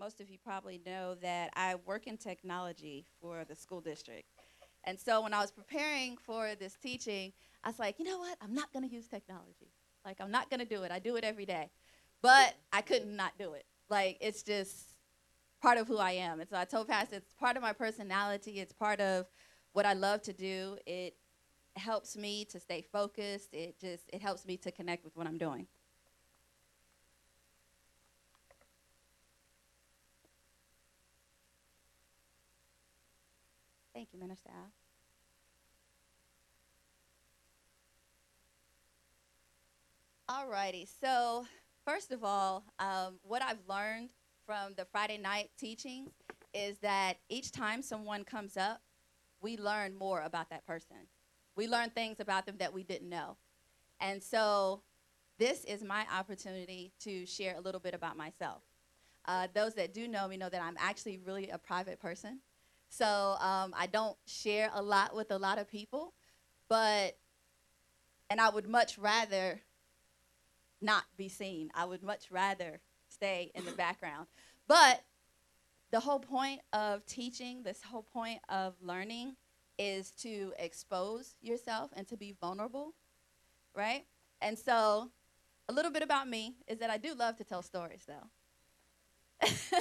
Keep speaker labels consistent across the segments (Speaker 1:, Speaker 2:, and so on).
Speaker 1: most of you probably know that I work in technology for the school district. And so when I was preparing for this teaching, I was like, you know what? I'm not going to use technology. Like, I'm not going to do it. I do it every day. But I couldn't not do it. Like, it's just part of who I am. And so I told Pastor, it's part of my personality. It's part of what I love to do. It helps me to stay focused. It just, it helps me to connect with what I'm doing. Thank you, Minister Al. Alrighty, so first of all, um, what I've learned from the Friday night teachings is that each time someone comes up, we learn more about that person. We learn things about them that we didn't know. And so this is my opportunity to share a little bit about myself. Uh, those that do know me know that I'm actually really a private person. So um, I don't share a lot with a lot of people, but, and I would much rather not be seen. I would much rather stay in the background. But the whole point of teaching, this whole point of learning is to expose yourself and to be vulnerable, right? And so, a little bit about me is that I do love to tell stories, though.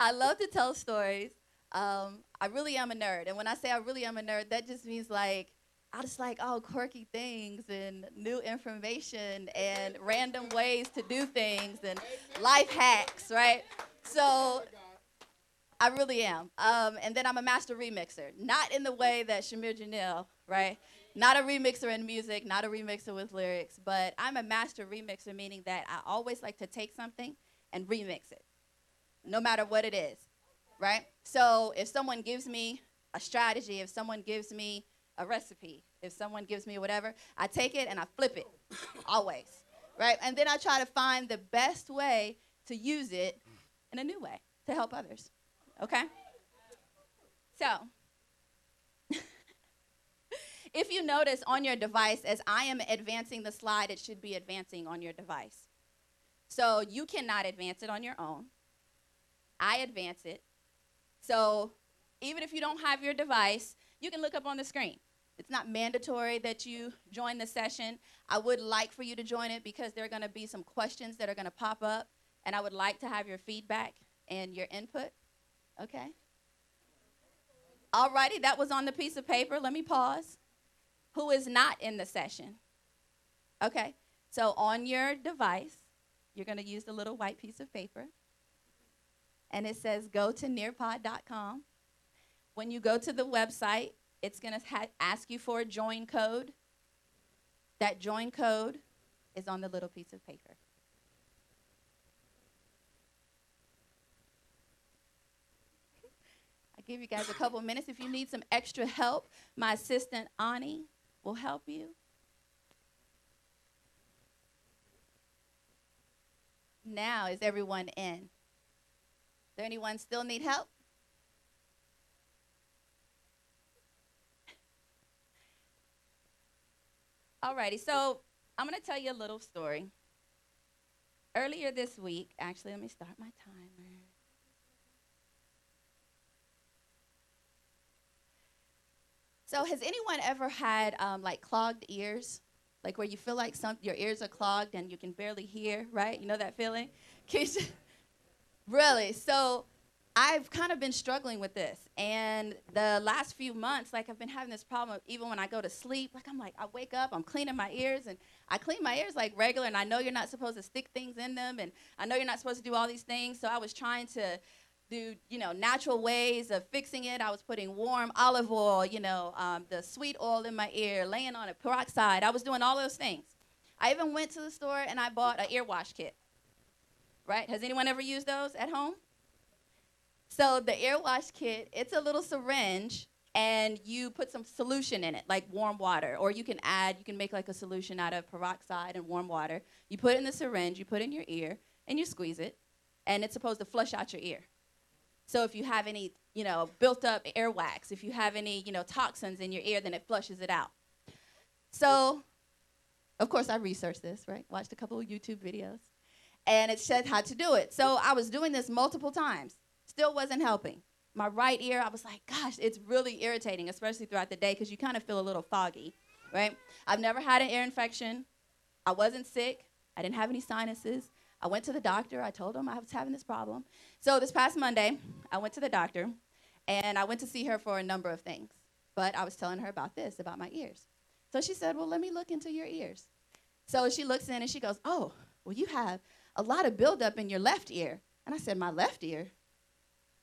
Speaker 1: I love to tell stories. Um, I really am a nerd. And when I say I really am a nerd, that just means like, I just like all quirky things and new information and random ways to do things and life hacks, right? So I really am. Um, and then I'm a master remixer, not in the way that Shamir Janil, right? Not a remixer in music, not a remixer with lyrics, but I'm a master remixer, meaning that I always like to take something and remix it, no matter what it is, right? So if someone gives me a strategy, if someone gives me a recipe, if someone gives me whatever, I take it and I flip it, always, right? And then I try to find the best way to use it in a new way to help others, okay? So, if you notice on your device, as I am advancing the slide, it should be advancing on your device. So you cannot advance it on your own. I advance it. So even if you don't have your device, you can look up on the screen. It's not mandatory that you join the session. I would like for you to join it because there are going to be some questions that are going to pop up, and I would like to have your feedback and your input. Okay? Alrighty, that was on the piece of paper. Let me pause. Who is not in the session? Okay, so on your device, you're going to use the little white piece of paper, and it says go to nearpod.com. When you go to the website, it's going to ha- ask you for a join code. That join code is on the little piece of paper. I give you guys a couple minutes. If you need some extra help, my assistant Ani will help you. Now, is everyone in? There anyone still need help? Alrighty, so I'm to tell you a little story. Earlier this week, actually, let me start my timer. So, has anyone ever had um, like clogged ears? Like where you feel like some your ears are clogged and you can barely hear, right? You know that feeling? really? So, I've kind of been struggling with this. And the last few months, like I've been having this problem even when I go to sleep. Like I'm like, I wake up, I'm cleaning my ears, and I clean my ears like regular, and I know you're not supposed to stick things in them, and I know you're not supposed to do all these things. So I was trying to do, you know, natural ways of fixing it. I was putting warm olive oil, you know, um, the sweet oil in my ear, laying on a peroxide. I was doing all those things. I even went to the store and I bought an ear wash kit. Right? Has anyone ever used those at home? So the air wash kit, it's a little syringe and you put some solution in it, like warm water, or you can add, you can make like a solution out of peroxide and warm water. You put it in the syringe, you put it in your ear, and you squeeze it, and it's supposed to flush out your ear. So if you have any, you know, built up earwax, if you have any, you know, toxins in your ear, then it flushes it out. So, of course, I researched this, right? Watched a couple of YouTube videos. And it said how to do it. So I was doing this multiple times, still wasn't helping. My right ear, I was like, gosh, it's really irritating, especially throughout the day because you kind of feel a little foggy, right? I've never had an ear infection. I wasn't sick. I didn't have any sinuses. I went to the doctor. I told him I was having this problem. So this past Monday, I went to the doctor and I went to see her for a number of things. But I was telling her about this, about my ears. So she said, Well, let me look into your ears. So she looks in and she goes, Oh, well, you have a lot of buildup in your left ear. And I said, My left ear?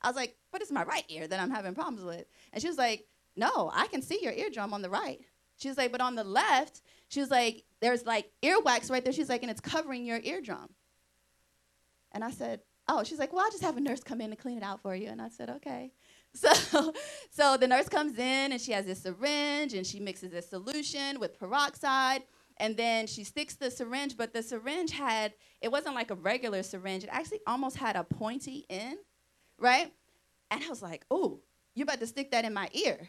Speaker 1: I was like, But it's my right ear that I'm having problems with. And she was like, No, I can see your eardrum on the right. She was like, But on the left, she was like, There's like earwax right there. She's like, And it's covering your eardrum. And I said, Oh, she's like, Well, I'll just have a nurse come in and clean it out for you. And I said, Okay. So, so the nurse comes in and she has this syringe and she mixes this solution with peroxide and then she sticks the syringe, but the syringe had, it wasn't like a regular syringe. It actually almost had a pointy end, right? And I was like, oh, you're about to stick that in my ear.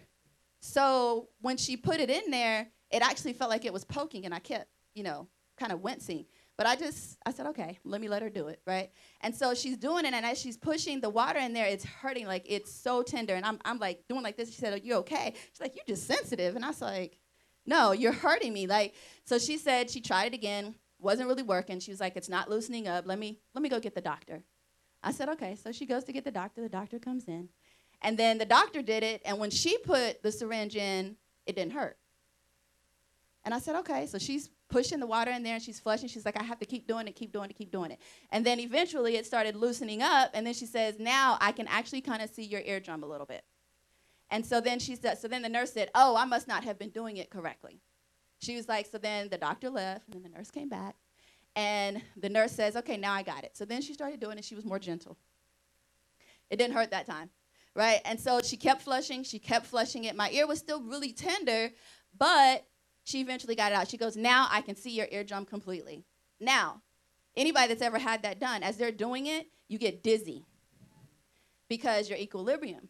Speaker 1: So when she put it in there, it actually felt like it was poking and I kept, you know, kind of wincing. But I just, I said, okay, let me let her do it, right? And so she's doing it, and as she's pushing the water in there, it's hurting, like it's so tender. And I'm, I'm like doing like this. She said, are you okay? She's like, you're just sensitive. And I was like, no, you're hurting me. Like, so she said she tried it again, wasn't really working. She was like, it's not loosening up. Let me, let me go get the doctor. I said, okay. So she goes to get the doctor. The doctor comes in. And then the doctor did it, and when she put the syringe in, it didn't hurt. And I said, okay. So she's pushing the water in there and she's flushing. She's like, I have to keep doing it, keep doing it, keep doing it. And then eventually it started loosening up. And then she says, now I can actually kind of see your eardrum a little bit. And so then she said, so then the nurse said, oh, I must not have been doing it correctly. She was like, so then the doctor left and then the nurse came back. And the nurse says, okay, now I got it. So then she started doing it. She was more gentle. It didn't hurt that time, right? And so she kept flushing. She kept flushing it. My ear was still really tender, but she eventually got it out. She goes, Now I can see your eardrum completely. Now, anybody that's ever had that done, as they're doing it, you get dizzy because your equilibrium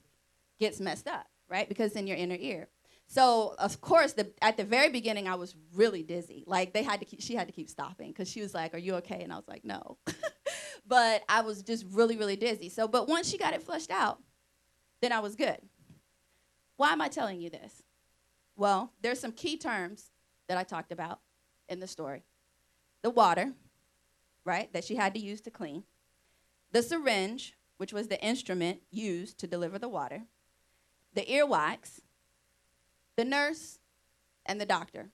Speaker 1: gets messed up, right? Because in your inner ear. So of course, the, at the very beginning, I was really dizzy. Like they had to, keep, she had to keep stopping because she was like, "Are you okay?" And I was like, "No," but I was just really, really dizzy. So, but once she got it flushed out, then I was good. Why am I telling you this? Well, there's some key terms that I talked about in the story. The water, right, that she had to use to clean. The syringe, which was the instrument used to deliver the water. The earwax, the nurse, and the doctor.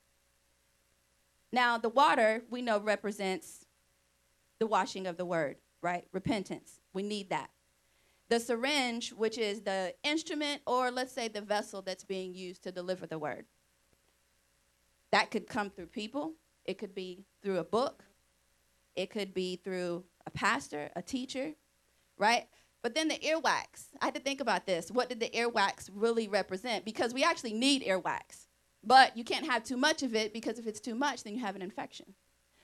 Speaker 1: Now, the water we know represents the washing of the word, right? Repentance. We need that the syringe, which is the instrument or let's say the vessel that's being used to deliver the word. That could come through people, it could be through a book, it could be through a pastor, a teacher, right? But then the earwax, I had to think about this. What did the earwax really represent? Because we actually need earwax, but you can't have too much of it because if it's too much, then you have an infection.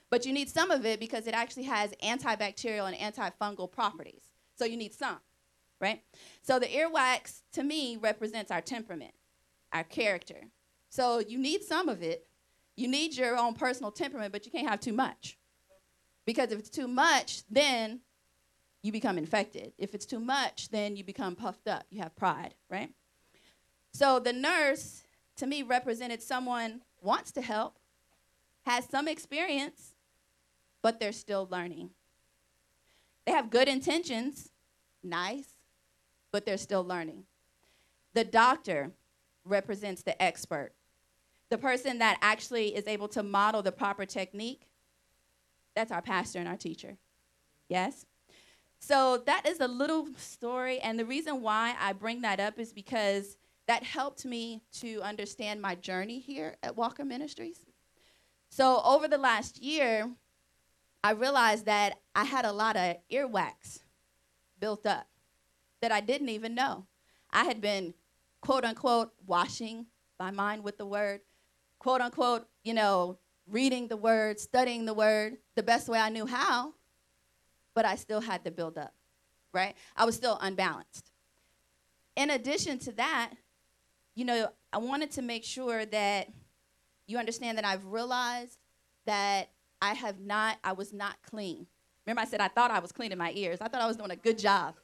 Speaker 1: But you need some of it because it actually has antibacterial and antifungal properties. So you need some right? So the earwax to me represents our temperament, our character. So you need some of it. You need your own personal temperament, but you can't have too much. Because if it's too much, then you become infected. If it's too much, then you become puffed up. You have pride, right? So the nurse to me represented someone wants to help, has some experience, but they're still learning. They have good intentions, nice, but they're still learning. The doctor represents the expert, the person that actually is able to model the proper technique. That's our pastor and our teacher. Yes? So that is a little story. And the reason why I bring that up is because that helped me to understand my journey here at Walker Ministries. So over the last year, I realized that I had a lot of earwax built up that I didn't even know. I had been, quote unquote, washing my mind with the word, quote unquote, you know, reading the word, studying the word the best way I knew how, but I still had to build up, right? I was still unbalanced. In addition to that, you know, I wanted to make sure that you understand that I've realized that I have not, I was not clean Remember, I said I thought I was cleaning my ears. I thought I was doing a good job.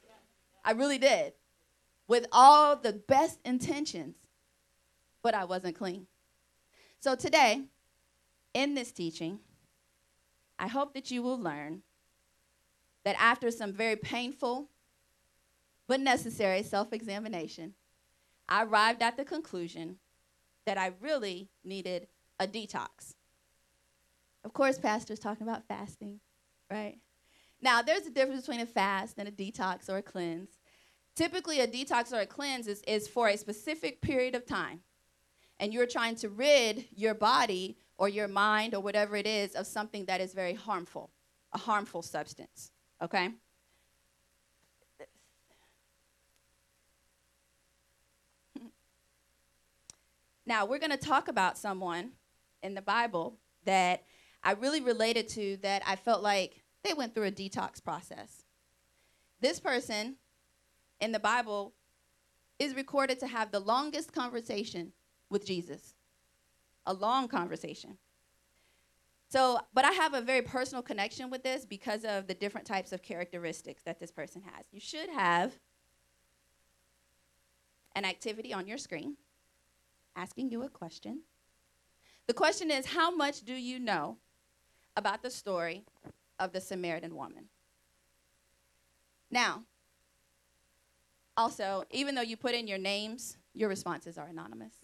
Speaker 1: I really did, with all the best intentions, but I wasn't clean. So today, in this teaching, I hope that you will learn that after some very painful but necessary self examination, I arrived at the conclusion that I really needed a detox. Of course, Pastor's talking about fasting, right? Now, there's a difference between a fast and a detox or a cleanse. Typically, a detox or a cleanse is, is for a specific period of time. And you're trying to rid your body or your mind or whatever it is of something that is very harmful, a harmful substance, okay? Now, we're going to talk about someone in the Bible that I really related to that I felt like they went through a detox process. This person in the Bible is recorded to have the longest conversation with Jesus, a long conversation. So, but I have a very personal connection with this because of the different types of characteristics that this person has. You should have an activity on your screen asking you a question. The question is How much do you know about the story of the Samaritan woman? Now, also, even though you put in your names, your responses are anonymous.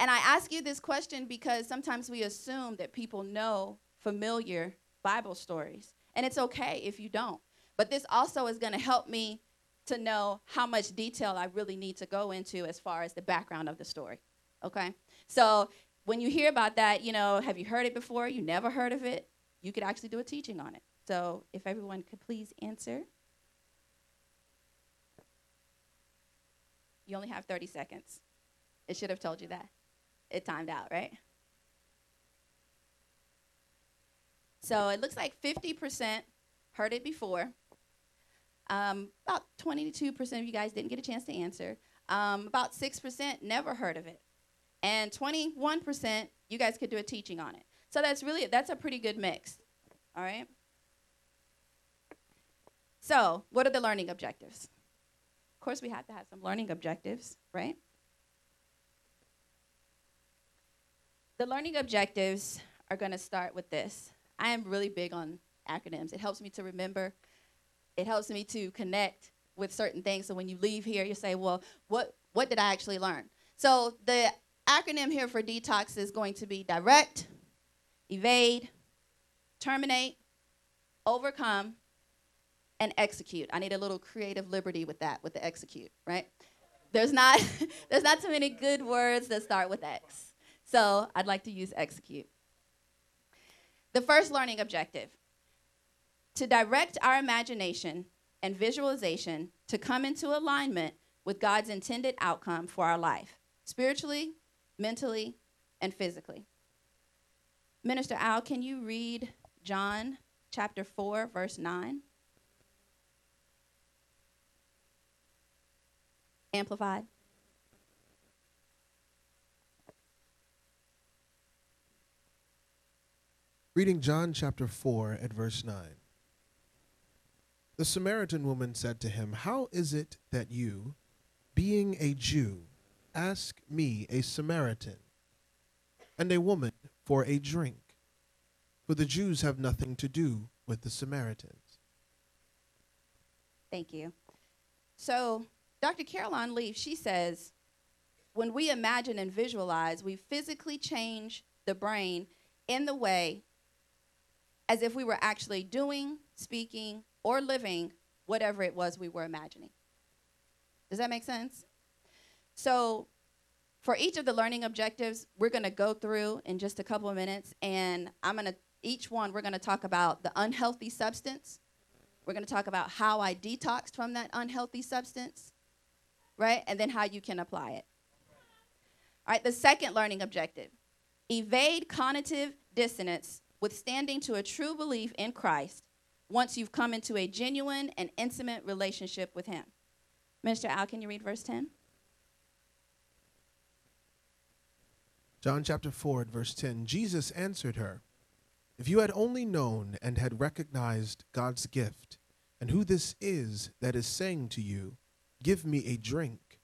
Speaker 1: And I ask you this question because sometimes we assume that people know familiar Bible stories. And it's okay if you don't. But this also is going to help me to know how much detail I really need to go into as far as the background of the story. Okay? So when you hear about that, you know, have you heard it before? You never heard of it? You could actually do a teaching on it. So if everyone could please answer. You only have 30 seconds. It should have told you that. It timed out, right? So it looks like 50% heard it before. Um, about 22% of you guys didn't get a chance to answer. Um, about 6% never heard of it. And 21%, you guys could do a teaching on it. So that's really, that's a pretty good mix. All right? So, what are the learning objectives? Of course, we have to have some learning objectives, right? The learning objectives are going to start with this. I am really big on acronyms. It helps me to remember. It helps me to connect with certain things. So when you leave here, you say, "Well, what what did I actually learn?" So the acronym here for detox is going to be direct, evade, terminate, overcome, and execute. I need a little creative liberty with that, with the execute, right? There's not there's not too many good words that start with X. So I'd like to use execute. The first learning objective to direct our imagination and visualization to come into alignment with God's intended outcome for our life, spiritually, mentally, and physically. Minister Al, can you read John chapter 4, verse 9? Amplified.
Speaker 2: Reading John chapter 4 at verse 9. The Samaritan woman said to him, How is it that you, being a Jew, ask me, a Samaritan, and a woman, for a drink? For the Jews have nothing to do with the Samaritans.
Speaker 1: Thank you. So, Dr. Caroline Leaf, she says, when we imagine and visualize, we physically change the brain in the way as if we were actually doing, speaking, or living whatever it was we were imagining. Does that make sense? So, for each of the learning objectives, we're going to go through in just a couple of minutes, and I'm going to, each one, we're going to talk about the unhealthy substance. We're going to talk about how I detoxed from that unhealthy substance, right? And then how you can apply it. All right, the second learning objective evade cognitive dissonance withstanding to a true belief in Christ once you've come into a genuine and intimate relationship with Him. Minister Al, can you read verse 10?
Speaker 2: John chapter 4 verse 10 Jesus answered her, If you had only known and had recognized God's gift, and who this is that is saying to you, Give me a drink,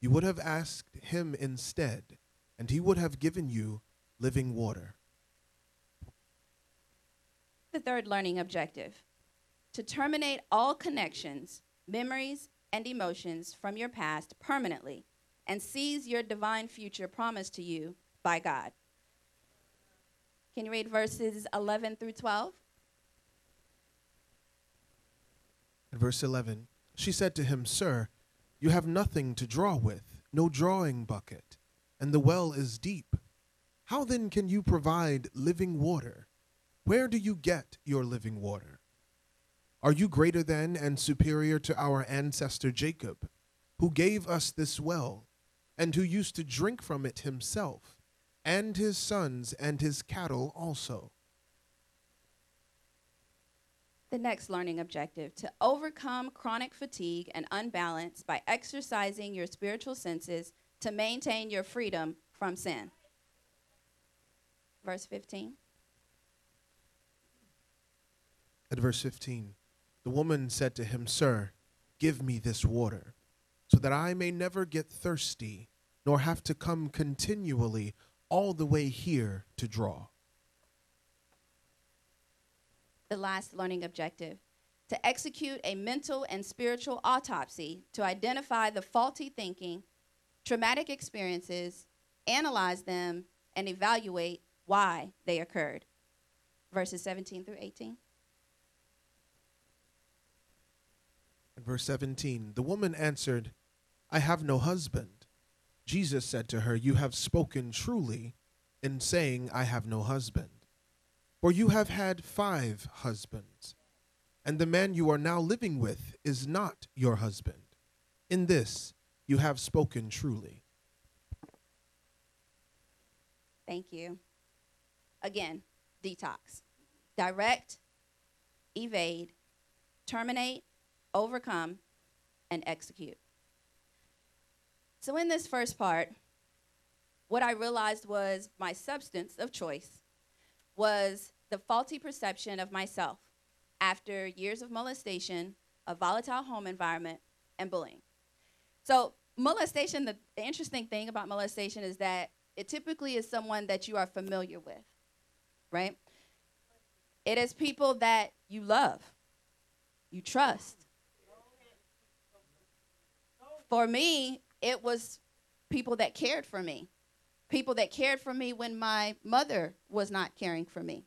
Speaker 2: you would have asked him instead, and he would have given you living water.
Speaker 1: The third learning objective to terminate all connections, memories, and emotions from your past permanently and seize your divine future promised to you by God. Can you read verses 11 through 12?
Speaker 2: In verse 11, she said to him, Sir, you have nothing to draw with, no drawing bucket, and the well is deep. How then can you provide living water? Where do you get your living water? Are you greater than and superior to our ancestor Jacob, who gave us this well, and who used to drink from it himself, and his sons and his cattle also?
Speaker 1: The next learning objective to overcome chronic fatigue and unbalance by exercising your spiritual senses to maintain your freedom from sin. Verse 15.
Speaker 2: At verse 15, the woman said to him, Sir, give me this water, so that I may never get thirsty, nor have to come continually all the way here to draw.
Speaker 1: The last learning objective to execute a mental and spiritual autopsy to identify the faulty thinking, traumatic experiences, analyze them, and evaluate why they occurred. Verses 17 through 18.
Speaker 2: Verse 17, the woman answered, I have no husband. Jesus said to her, You have spoken truly in saying, I have no husband. For you have had five husbands, and the man you are now living with is not your husband. In this you have spoken truly.
Speaker 1: Thank you. Again, detox. Direct, evade, terminate, overcome, and execute. So, in this first part, what I realized was my substance of choice was the faulty perception of myself after years of molestation, a volatile home environment, and bullying. So, molestation, the, the interesting thing about molestation is that it typically is someone that you are familiar with, right? It is people that you love, you trust. For me, it was people that cared for me, people that cared for me when my mother was not caring for me.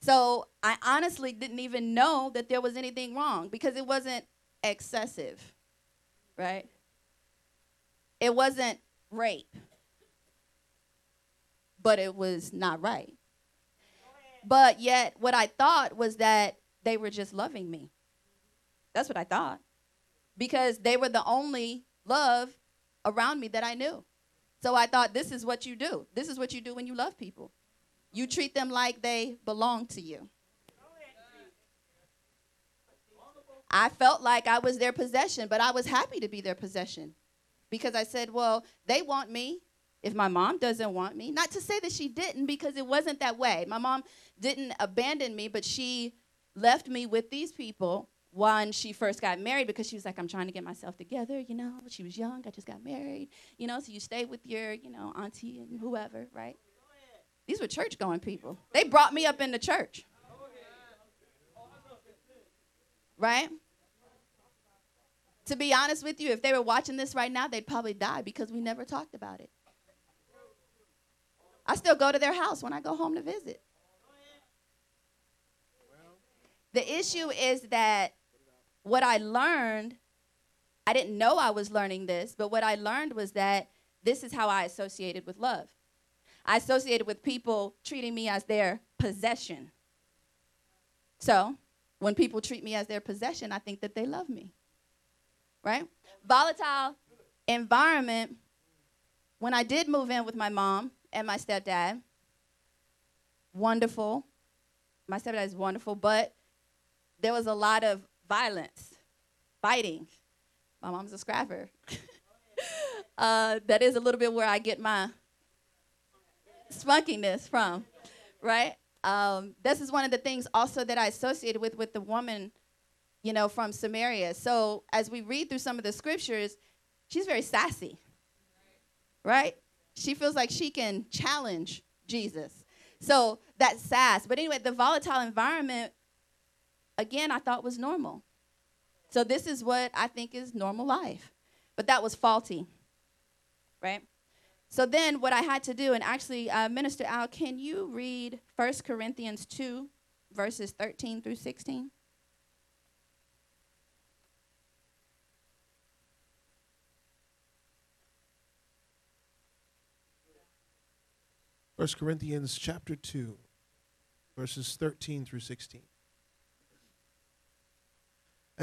Speaker 1: So I honestly didn't even know that there was anything wrong because it wasn't excessive, right? It wasn't rape but it was not right. But yet, what I thought was that they were just loving me. That's what I thought. Because they were the only love around me that I knew. So I thought, this is what you do. This is what you do when you love people. You treat them like they belong to you. I felt like I was their possession, but I was happy to be their possession because I said, well, they want me if my mom doesn't want me. Not to say that she didn't, because it wasn't that way. My mom didn't abandon me, but she left me with these people when she first got married because she was like, I'm trying to get myself together, you know. She was young, I just got married, you know, so you stay with your, you know, auntie and whoever, right? These were church going people. They brought me up in the church. Right? To be honest with you, if they were watching this right now, they'd probably die because we never talked about it. I still go to their house when I go home to visit. The issue is that what I learned, I didn't know I was learning this, but what I learned was that this is how I associated with love. I associated with people treating me as their possession. So, when people treat me as their possession, I think that they love me. Right? Volatile environment. When I did move in with my mom, and my stepdad. Wonderful. My stepdad is wonderful, but there was a lot of violence, fighting. My mom's a scrapper. uh, that is a little bit where I get my spunkiness from, right? um, this is one of the things also that I associated with with the woman, you know, from Samaria. So as we read through some of the scriptures, she's very sassy, right? She feels like she can challenge Jesus. So that sass. But anyway, the volatile environment, again, I thought was normal. So this is what I think is normal life. But that was faulty, right? So then what I had to do, and actually, uh, Minister Al, can you read 1 Corinthians 2, verses 13 through 16?
Speaker 2: First Corinthians chapter 2, verses 13 through 16.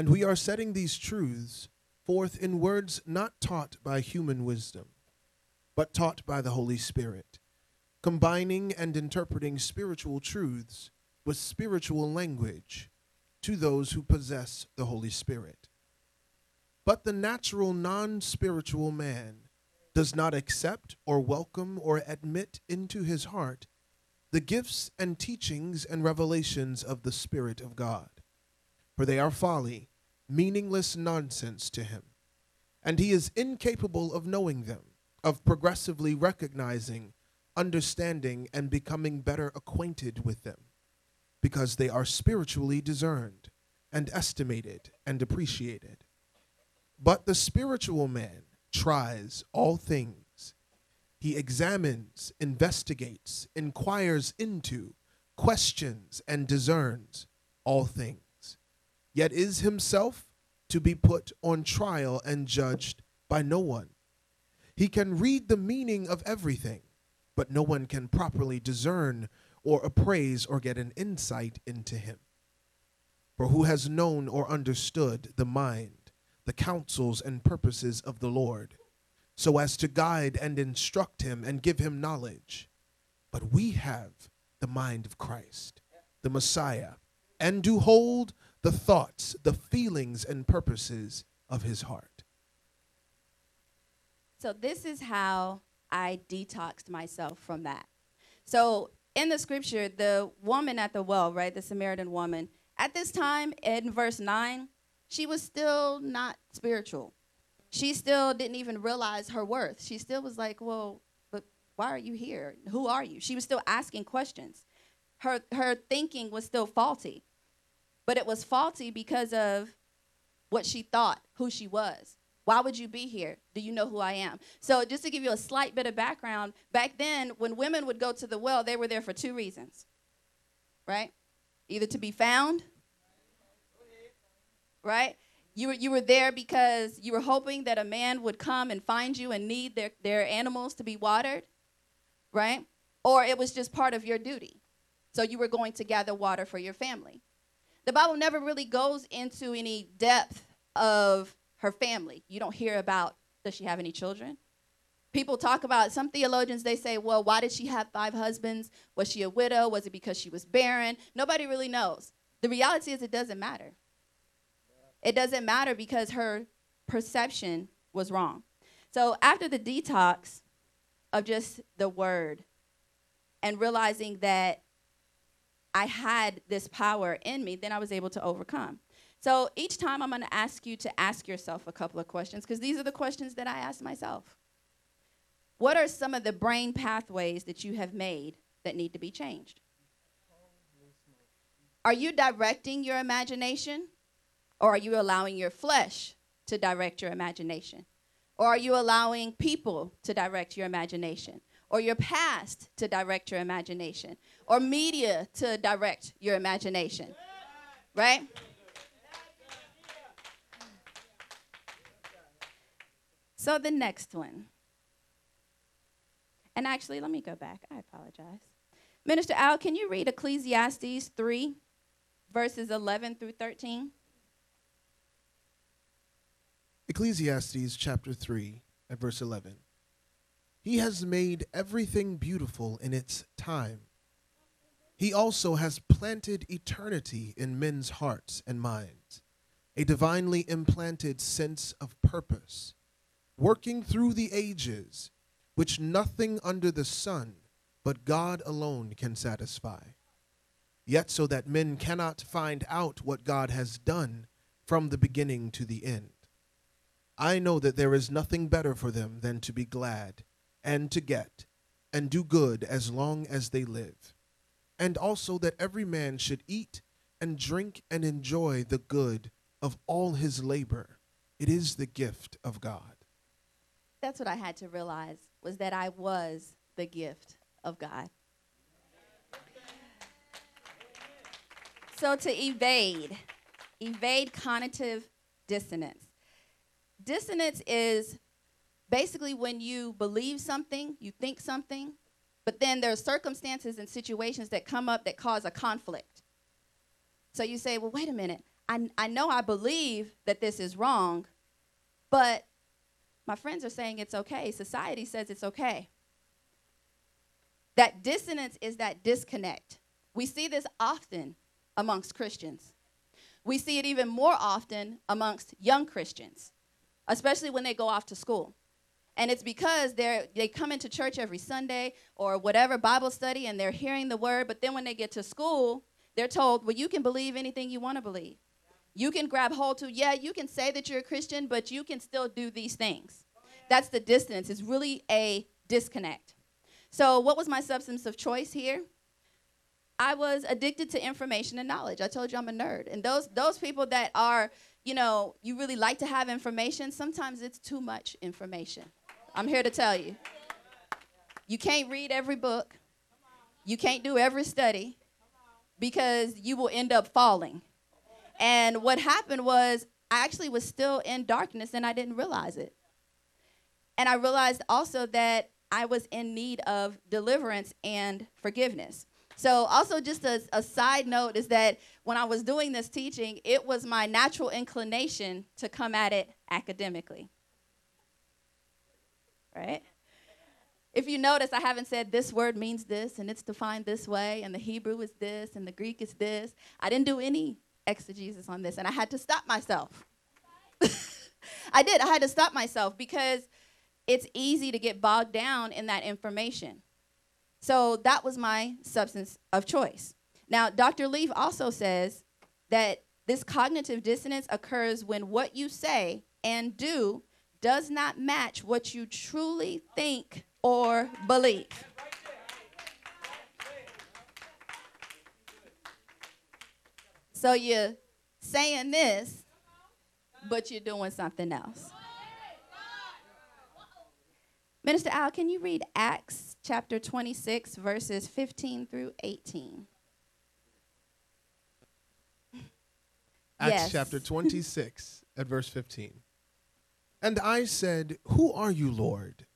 Speaker 2: And we are setting these truths forth in words not taught by human wisdom, but taught by the Holy Spirit, combining and interpreting spiritual truths with spiritual language to those who possess the Holy Spirit. But the natural non spiritual man does not accept or welcome or admit into his heart the gifts and teachings and revelations of the Spirit of God, for they are folly, meaningless nonsense to him, and he is incapable of knowing them, of progressively recognizing, understanding, and becoming better acquainted with them, because they are spiritually discerned and estimated and appreciated. But the spiritual man, tries all things. He examines, investigates, inquires into, questions, and discerns all things, yet is himself to be put on trial and judged by no one. He can read the meaning of everything, but no one can properly discern or appraise or get an insight into him. For who has known or understood the mind? the counsels and purposes of the Lord, so as to guide and instruct him and give him knowledge. But we have the mind of Christ, the Messiah, and do hold the thoughts, the feelings, and purposes of his heart.
Speaker 1: So, this is how I detoxed myself from that. So, in the scripture, the woman at the well, right, the Samaritan woman, at this time in verse 9, she was still not spiritual. She still didn't even realize her worth. She still was like, well, but why are you here? Who are you? She was still asking questions. Her, her thinking was still faulty, but it was faulty because of what she thought, who she was. Why would you be here? Do you know who I am? So, just to give you a slight bit of background, back then, when women would go to the well, they were there for two reasons, right? Either to be found right? You were, you were there because you were hoping that a man would come and find you and need their, their animals to be watered, right? Or it was just part of your duty. So you were going to gather water for your family. The Bible never really goes into any depth of her family. You don't hear about does she have any children? People talk about some theologians they say, well, why did she have five husbands? Was she a widow? Was it because she was barren? Nobody really knows. The reality is it doesn't matter. It doesn't matter because her perception was wrong. So after the detox of just the word and realizing that I had this power in me, then I was able to overcome. So each time I'm going to ask you to ask yourself a couple of questions because these are the questions that I ask myself. What are some of the brain pathways that you have made that need to be changed? Are you directing your imagination or are you allowing your flesh to direct your imagination? Or are you allowing people to direct your imagination? Or your past to direct your imagination? Or media to direct your imagination? Right? So the next one. And actually, let me go back. I apologize. Minister Al, can you read Ecclesiastes 3, verses 11 through 13?
Speaker 2: Ecclesiastes chapter 3 at verse 11. He has made everything beautiful in its time. He also has planted eternity in men's hearts and minds, a divinely implanted sense of purpose, working through the ages, which nothing under the sun but God alone can satisfy. yet so that men cannot find out what God has done from the beginning to the end. I know that there is nothing better for them than to be glad and to get and do good as long as they live, and also that every man should eat and drink and enjoy the good of all his labor. It is the gift of God.
Speaker 1: That's what I had to realize was that I was the gift of God. So to evade, evade cognitive dissonance. Dissonance is basically when you believe something, you think something, but then there are circumstances and situations that come up that cause a conflict. So you say, well, wait a minute. I, I know I believe that this is wrong, but my friends are saying it's okay. Society says it's okay. That dissonance is that disconnect. We see this often amongst Christians. We see it even more often amongst young Christians, especially when they go off to school. And it's because they're, they come into church every Sunday or whatever Bible study and they're hearing the word, but then when they get to school, they're told, well, you can believe anything you want to believe. You can grab hold to, yeah, you can say that you're a Christian, but you can still do these things. That's the distance. It's really a disconnect. So, what was my substance of choice here? I was addicted to information and knowledge. I told you I'm a nerd. And those those people that are, you know, you really like to have information, sometimes it's too much information. I'm here to tell you. You can't read every book. You can't do every study because you will end up falling. And what happened was I actually was still in darkness and I didn't realize it. And I realized also that I was in need of deliverance and forgiveness. So, also, just a, a, side note is that when I was doing this teaching, it was my natural inclination to come at it academically. Right? If you notice, I haven't said this word means this and it's defined this way, and the Hebrew is this and the Greek is this. I didn't do any exegesis on this, and I had to stop myself. I did. I had to stop myself because it's easy to get bogged down in that information. So that was my substance of choice. Now, Dr. Leaf also says that this cognitive dissonance occurs when what you say and do does not match what you truly think or believe. So you're saying this, but you're doing something else. Minister Al, can you read Acts chapter 26, verses 15 through 18?
Speaker 2: Acts
Speaker 1: Yes.
Speaker 2: chapter 26 at verse 15. And I said, Who are you, Lord?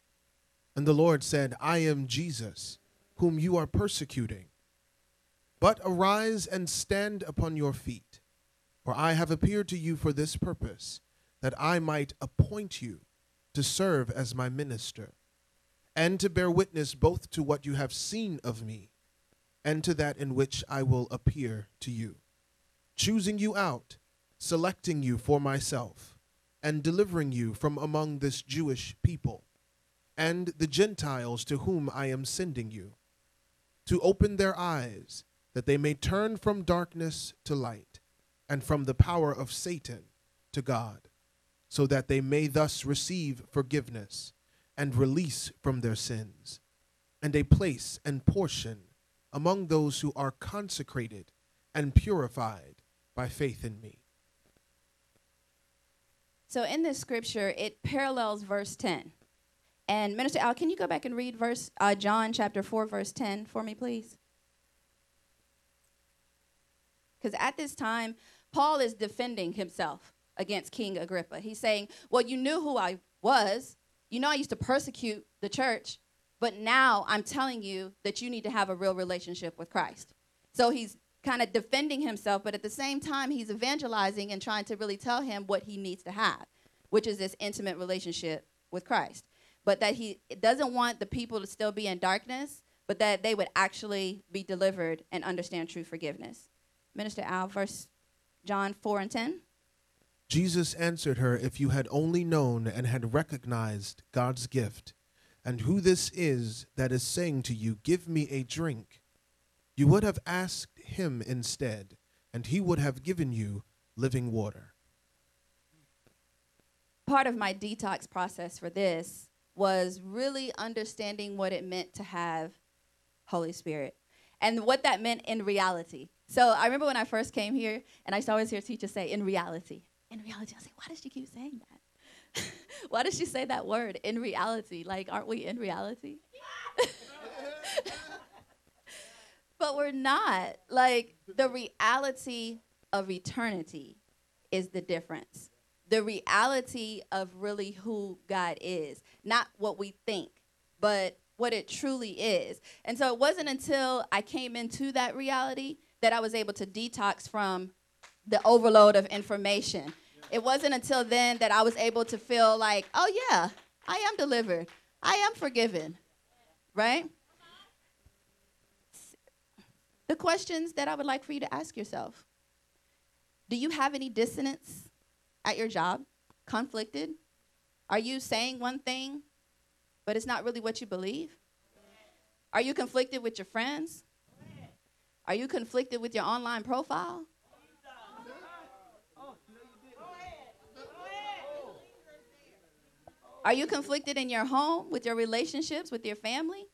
Speaker 2: And the Lord said, I am Jesus, whom you are persecuting. But arise and stand upon your feet, for I have appeared to you for this purpose, that I might appoint you to serve as my minister, and to bear witness both to what you have seen of me, and to that in which I will appear to you choosing you out, selecting you for myself, and delivering you from among this Jewish people and the Gentiles to whom I am sending you, to open their eyes that they may turn from darkness to light and from the power of Satan to God, so that they may thus receive forgiveness and release from their sins, and a place and portion among those who are consecrated and purified by faith in me.
Speaker 1: So in this scripture, it parallels verse 10. And Minister Al, can you go back and read verse uh, John chapter 4, verse 10 for me, please? Because at this time, Paul is defending himself against King Agrippa. He's saying, Well, you knew who I was. You know, I used to persecute the church, but now I'm telling you that you need to have a real relationship with Christ. So he's kind of defending himself, but at the same time, he's evangelizing and trying to really tell him what he needs to have, which is this intimate relationship with Christ. But that he doesn't want the people to still be in darkness, but that they would actually be delivered and understand true forgiveness. Minister Al, verse John 4 and 10.
Speaker 2: Jesus answered her, If you had only known and had recognized God's gift, and who this is that is saying to you, Give me a drink, you would have asked him instead, and he would have given you living water.
Speaker 1: Part of my detox process for this was really understanding what it meant to have Holy Spirit and what that meant in reality. So I remember when I first came here, and I used to always hear teachers say, in reality. In reality. I was like, why does she keep saying that? why does she say that word, in reality? Like, aren't we in reality? but we're not. Like, the reality of eternity is the difference. The reality of really who God is, not what we think, but what it truly is. And so it wasn't until I came into that reality that I was able to detox from the overload of information. It wasn't until then that I was able to feel like, oh, yeah, I am delivered, I am forgiven, right? The questions that I would like for you to ask yourself Do you have any dissonance at your job? Conflicted? Are you saying one thing, but it's not really what you believe? Are you conflicted with your friends? Are you conflicted with your online profile? Are you conflicted in your home, with your relationships, with your family?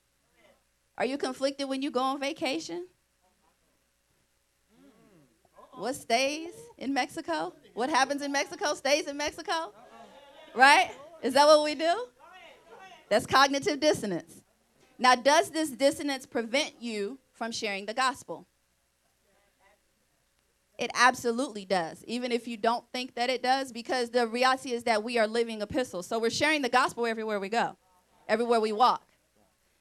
Speaker 1: Are you conflicted when you go on vacation? What stays in Mexico? What happens in Mexico stays in Mexico? Right? Is that what we do? That's cognitive dissonance. Now, does this dissonance prevent you from sharing the gospel? It absolutely does, even if you don't think that it does, because the reality is that we are living epistles. So we're sharing the gospel everywhere we go, everywhere we walk.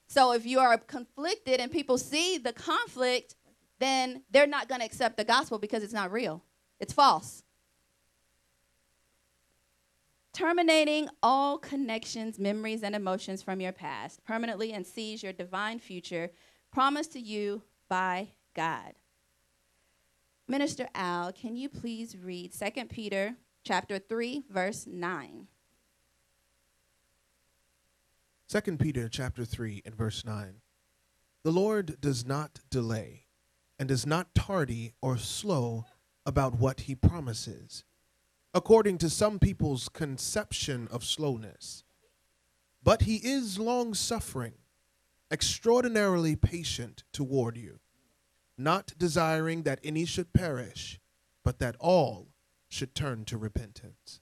Speaker 1: So if you are conflicted and people see the conflict, then they're not going to accept the gospel because it's not real, it's false. Terminating all connections, memories, and emotions from your past permanently and seize your divine future promised to you by God. Minister Al, can you please read 2 Peter chapter 3 verse 9?
Speaker 2: 2 Peter chapter 3 and verse 9. The Lord does not delay and is not tardy or slow about what he promises, according to some people's conception of slowness. But he is long suffering, extraordinarily patient toward you not desiring that any should perish, but that all should turn to repentance.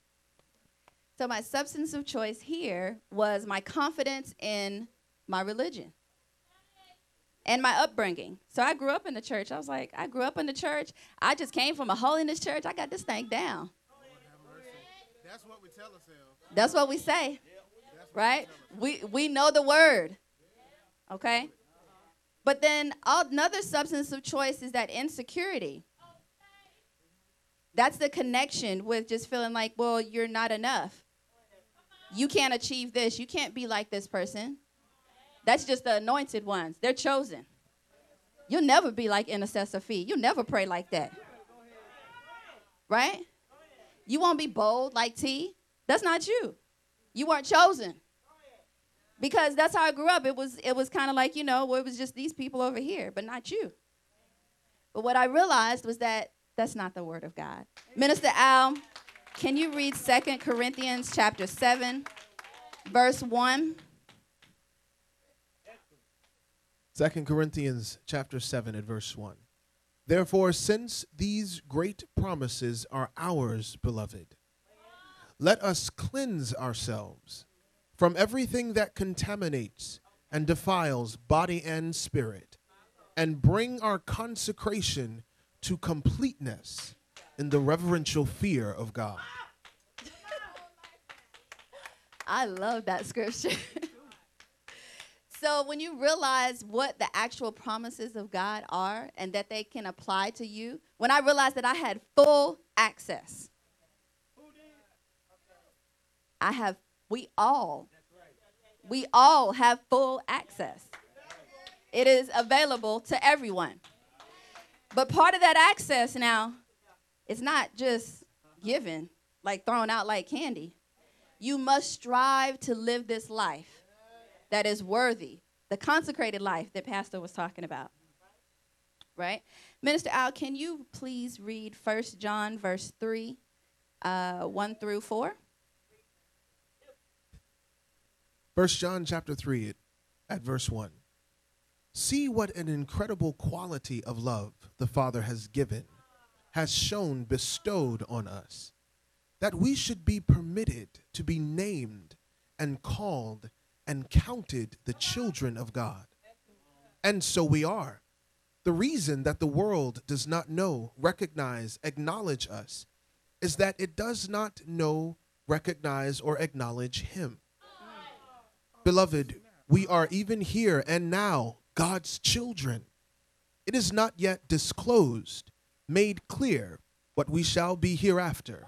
Speaker 1: So, my substance of choice here was my confidence in my religion and my upbringing. So, I grew up in the church. I was like, I grew up in the church. I just came from a holiness church. I got this thing down.
Speaker 2: That's what we tell ourselves.
Speaker 1: That's what we say. Right? We, we know the word. Okay? But then another substance of choice is that insecurity. That's the connection with just feeling like, well, you're not enough. You can't achieve this. You can't be like this person. That's just the anointed ones. They're chosen. You'll never be like intercessor fee. You'll never pray like that. Right? You won't be bold like T. That's not you. You weren't chosen because that's how I grew up. It was it was kind of like you know it was just these people over here, but not you. But what I realized was that that's not the word of God. Minister Al, can you read Second Corinthians chapter 7, verse 1?
Speaker 2: 2 Corinthians chapter 7 and verse 1. Therefore, since these great promises are ours, beloved, let us cleanse ourselves from everything that contaminates and defiles body and spirit, and bring our consecration to completeness in the reverential fear of God.
Speaker 1: I love that scripture. so, when you realize what the actual promises of God are and that they can apply to you, when I realized that I had full access, I have we all, we all have full access. It is available to everyone. But part of that access now is not just given, like thrown out like candy. You must strive to live this life that is worthy, the consecrated life that Pastor was talking about. right? Minister Al, can you please read First John verse 3, uh, 1 through 4?
Speaker 2: First John chapter 3 at, at verse 1. See what an incredible quality of love the Father has given, has shown, bestowed on us, that we should be permitted to be named and called and counted the children of God. And so we are. The reason that the world does not know, recognize, acknowledge us is that it does not know, recognize, or acknowledge Him. Beloved, we are even here and now God's children. It is not yet disclosed, made clear what we shall be hereafter.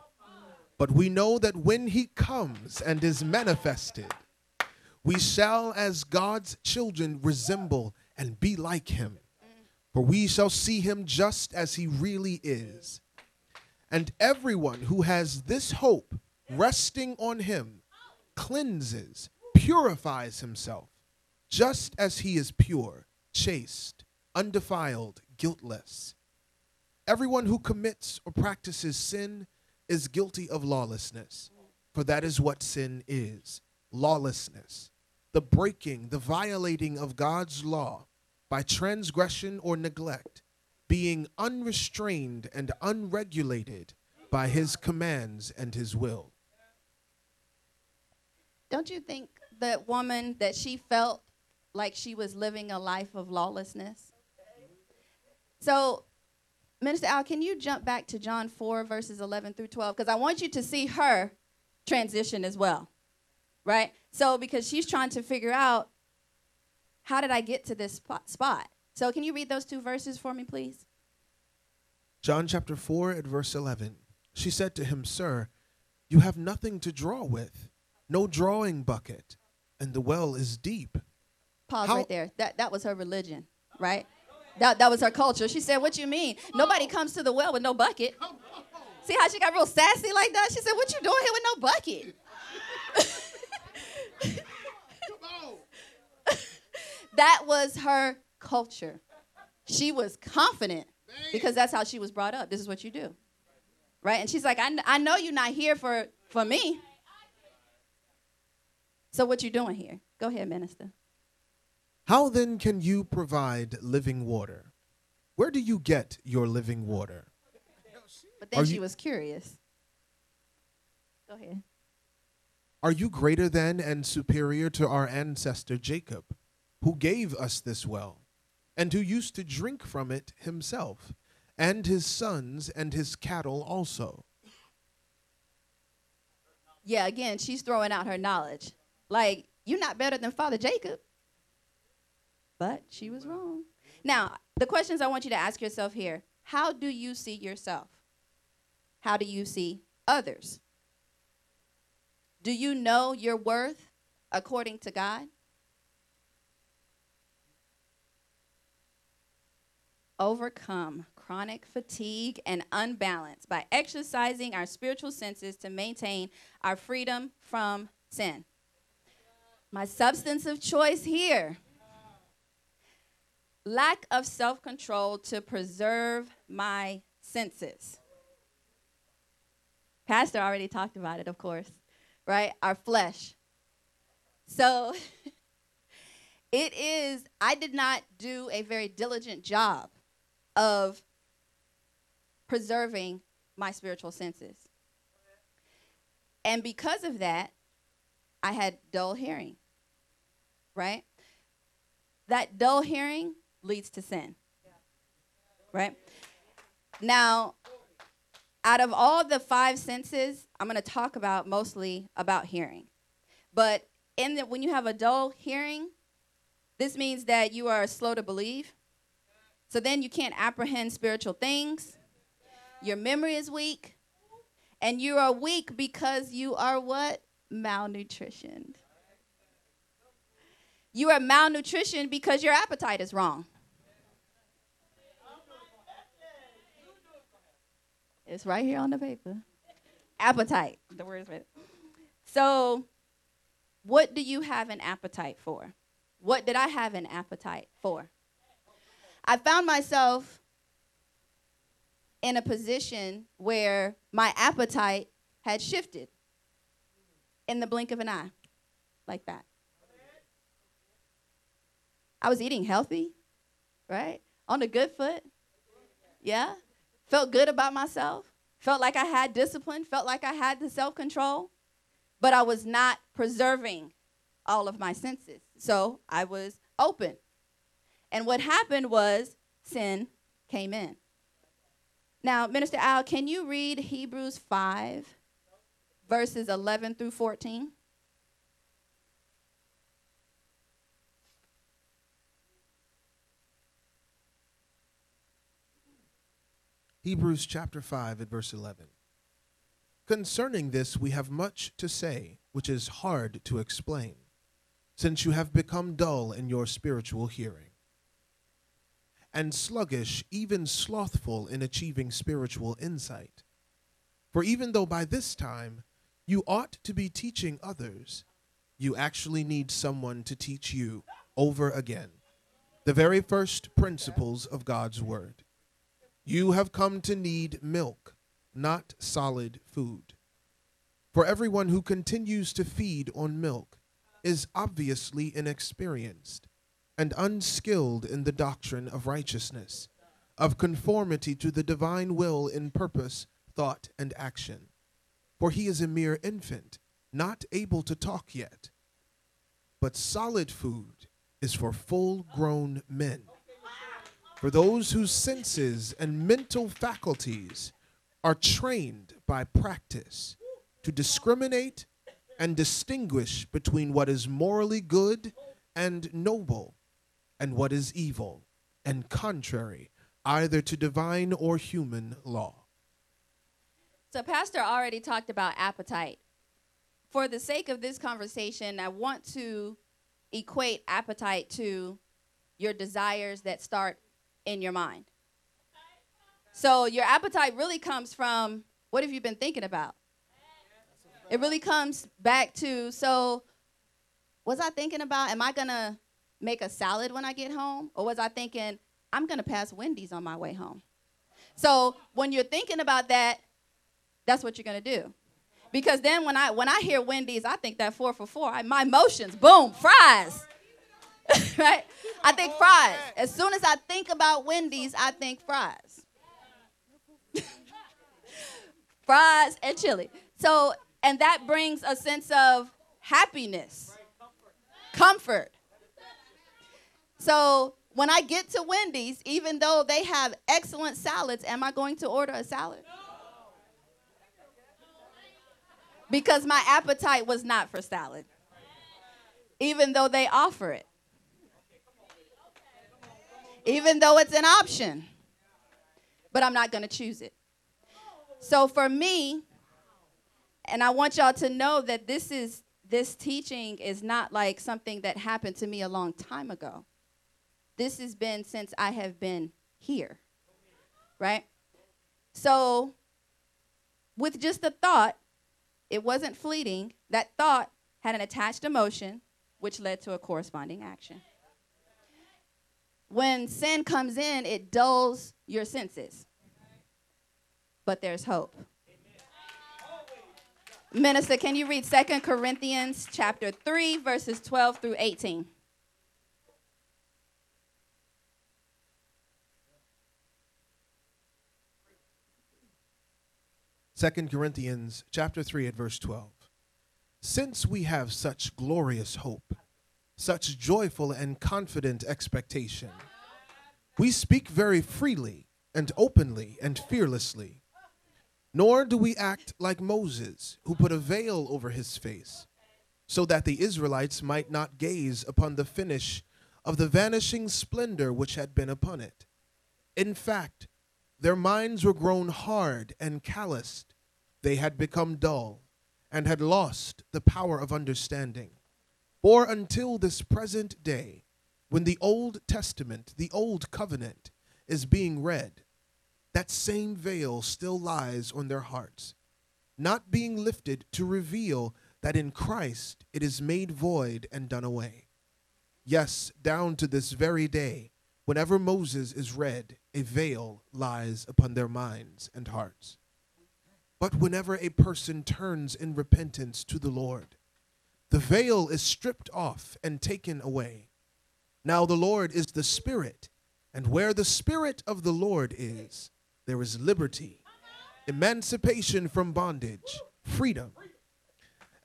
Speaker 2: But we know that when He comes and is manifested, we shall, as God's children, resemble and be like Him. For we shall see Him just as He really is. And everyone who has this hope resting on Him cleanses, purifies himself, just as he is pure, chaste, undefiled, guiltless. Everyone who commits or practices sin is guilty of lawlessness, for that is what sin is lawlessness, the breaking, the violating of God's law by transgression or neglect, being unrestrained and unregulated by his commands and his will.
Speaker 1: Don't you think that woman that she felt like she was living a life of lawlessness? So, Minister Al, can you jump back to John 4, verses 11 through 12? Because I want you to see her transition as well, right? So, because she's trying to figure out how did I get to this spot? So, can you read those two verses for me, please?
Speaker 2: John chapter 4 at verse 11. She said to him, Sir, you have nothing to draw with, no drawing bucket, and the well is deep.
Speaker 1: Pause
Speaker 2: How-
Speaker 1: right there. That, that was her religion, right? That, that was her culture. She said, What you mean? Nobody comes to the well with no bucket. See how she got real sassy like that? She said, What you doing here with no bucket? that was her culture. She was confident because that's how she was brought up. This is what you do. Right? And she's like, I, I know you're not here for, for me. So what you doing here? Go ahead, minister.
Speaker 2: How then can you provide living water? Where do you get your living water?
Speaker 1: But then
Speaker 2: Are
Speaker 1: she
Speaker 2: you-
Speaker 1: was curious. Go ahead.
Speaker 2: Are you greater than and superior to our ancestor Jacob, who gave us this well, and who used to drink from it himself, and his sons and his cattle also?
Speaker 1: Yeah, again, she's throwing out her knowledge. Like, you're not better than Father Jacob. But she was wrong. Now, the questions I want you to ask yourself here how do you see yourself? How do you see others? Do you know your worth according to God? Overcome chronic fatigue and unbalance by exercising our spiritual senses to maintain our freedom from sin. My substance of choice here lack of self control to preserve my senses. Pastor already talked about it, of course, right? Our flesh. So it is, I did not do a very diligent job of preserving my spiritual senses. And because of that, I had dull hearing, right? That dull hearing leads to sin, right? Now, out of all the five senses, I'm going to talk about mostly about hearing. But in the, when you have a dull hearing, this means that you are slow to believe. So then you can't apprehend spiritual things. Your memory is weak. And you are weak because you are what? Malnutritioned. You are malnutritioned because your appetite is wrong. It's right here on the paper. Appetite. The word is right. So, what do you have an appetite for? What did I have an appetite for? I found myself in a position where my appetite had shifted in the blink of an eye, like that. I was eating healthy, right? On a good foot. Yeah. Felt good about myself. Felt like I had discipline. Felt like I had the self control. But I was not preserving all of my senses. So I was open. And what happened was sin came in. Now, Minister Al, can you read Hebrews 5, verses 11 through 14?
Speaker 2: Hebrews chapter 5 at verse 11. Concerning this, we have much to say, which is hard to explain, since you have become dull in your spiritual hearing, and sluggish, even slothful in achieving spiritual insight. For even though by this time you ought to be teaching others, you actually need someone to teach you over again the very first principles of God's Word. You have come to need milk, not solid food. For everyone who continues to feed on milk is obviously inexperienced and unskilled in the doctrine of righteousness, of conformity to the divine will in purpose, thought, and action. For he is a mere infant, not able to talk yet. But solid food is for full grown men for those whose senses and mental faculties are trained by practice to discriminate and distinguish between what is morally good and noble and what is evil and contrary either to divine or human law.
Speaker 1: So, Pastor already talked about appetite. For the sake of this conversation, I want to equate appetite to your desires that start in your mind. So your appetite really comes from what have you been thinking about? It really comes back to so was I thinking about am I going to make a salad when I get home or was I thinking I'm going to pass Wendy's on my way home? So when you're thinking about that, that's what you're going to do. Because then when I when I hear Wendy's, I think that 4 for 4, I, my emotions, boom, fries. right? I think fries. As soon as I think about Wendy's, I think fries. fries and chili. So, and that brings a sense of happiness, comfort. So, when I get to Wendy's, even though they have excellent salads, am I going to order a salad? Because my appetite was not for salad, even though they offer it even though it's an option. But I'm not going to choose it. So for me, and I want y'all to know that this is this teaching is not like something that happened to me a long time ago. This has been since I have been here. Right? So with just the thought, it wasn't fleeting. That thought had an attached emotion which led to a corresponding action when sin comes in, it dulls your senses. But there's hope. Minister, can you read Second Corinthians chapter 3 verses 12 through 18?
Speaker 2: Second Corinthians chapter 3 at verse 12. Since we have such glorious hope, such joyful and confident expectation. We speak very freely and openly and fearlessly. Nor do we act like Moses, who put a veil over his face, so that the Israelites might not gaze upon the finish of the vanishing splendor which had been upon it. In fact, their minds were grown hard and calloused. They had become dull and had lost the power of understanding. For until this present day, when the Old Testament, the Old Covenant, is being read, that same veil still lies on their hearts, not being lifted to reveal that in Christ it is made void and done away. Yes, down to this very day, Whenever Moses is read, a veil lies upon their minds and hearts. But whenever a person turns in repentance to the Lord, the veil is stripped off and taken away. Now the Lord is the Spirit, and where the Spirit of the Lord is, there is liberty, emancipation from bondage, freedom.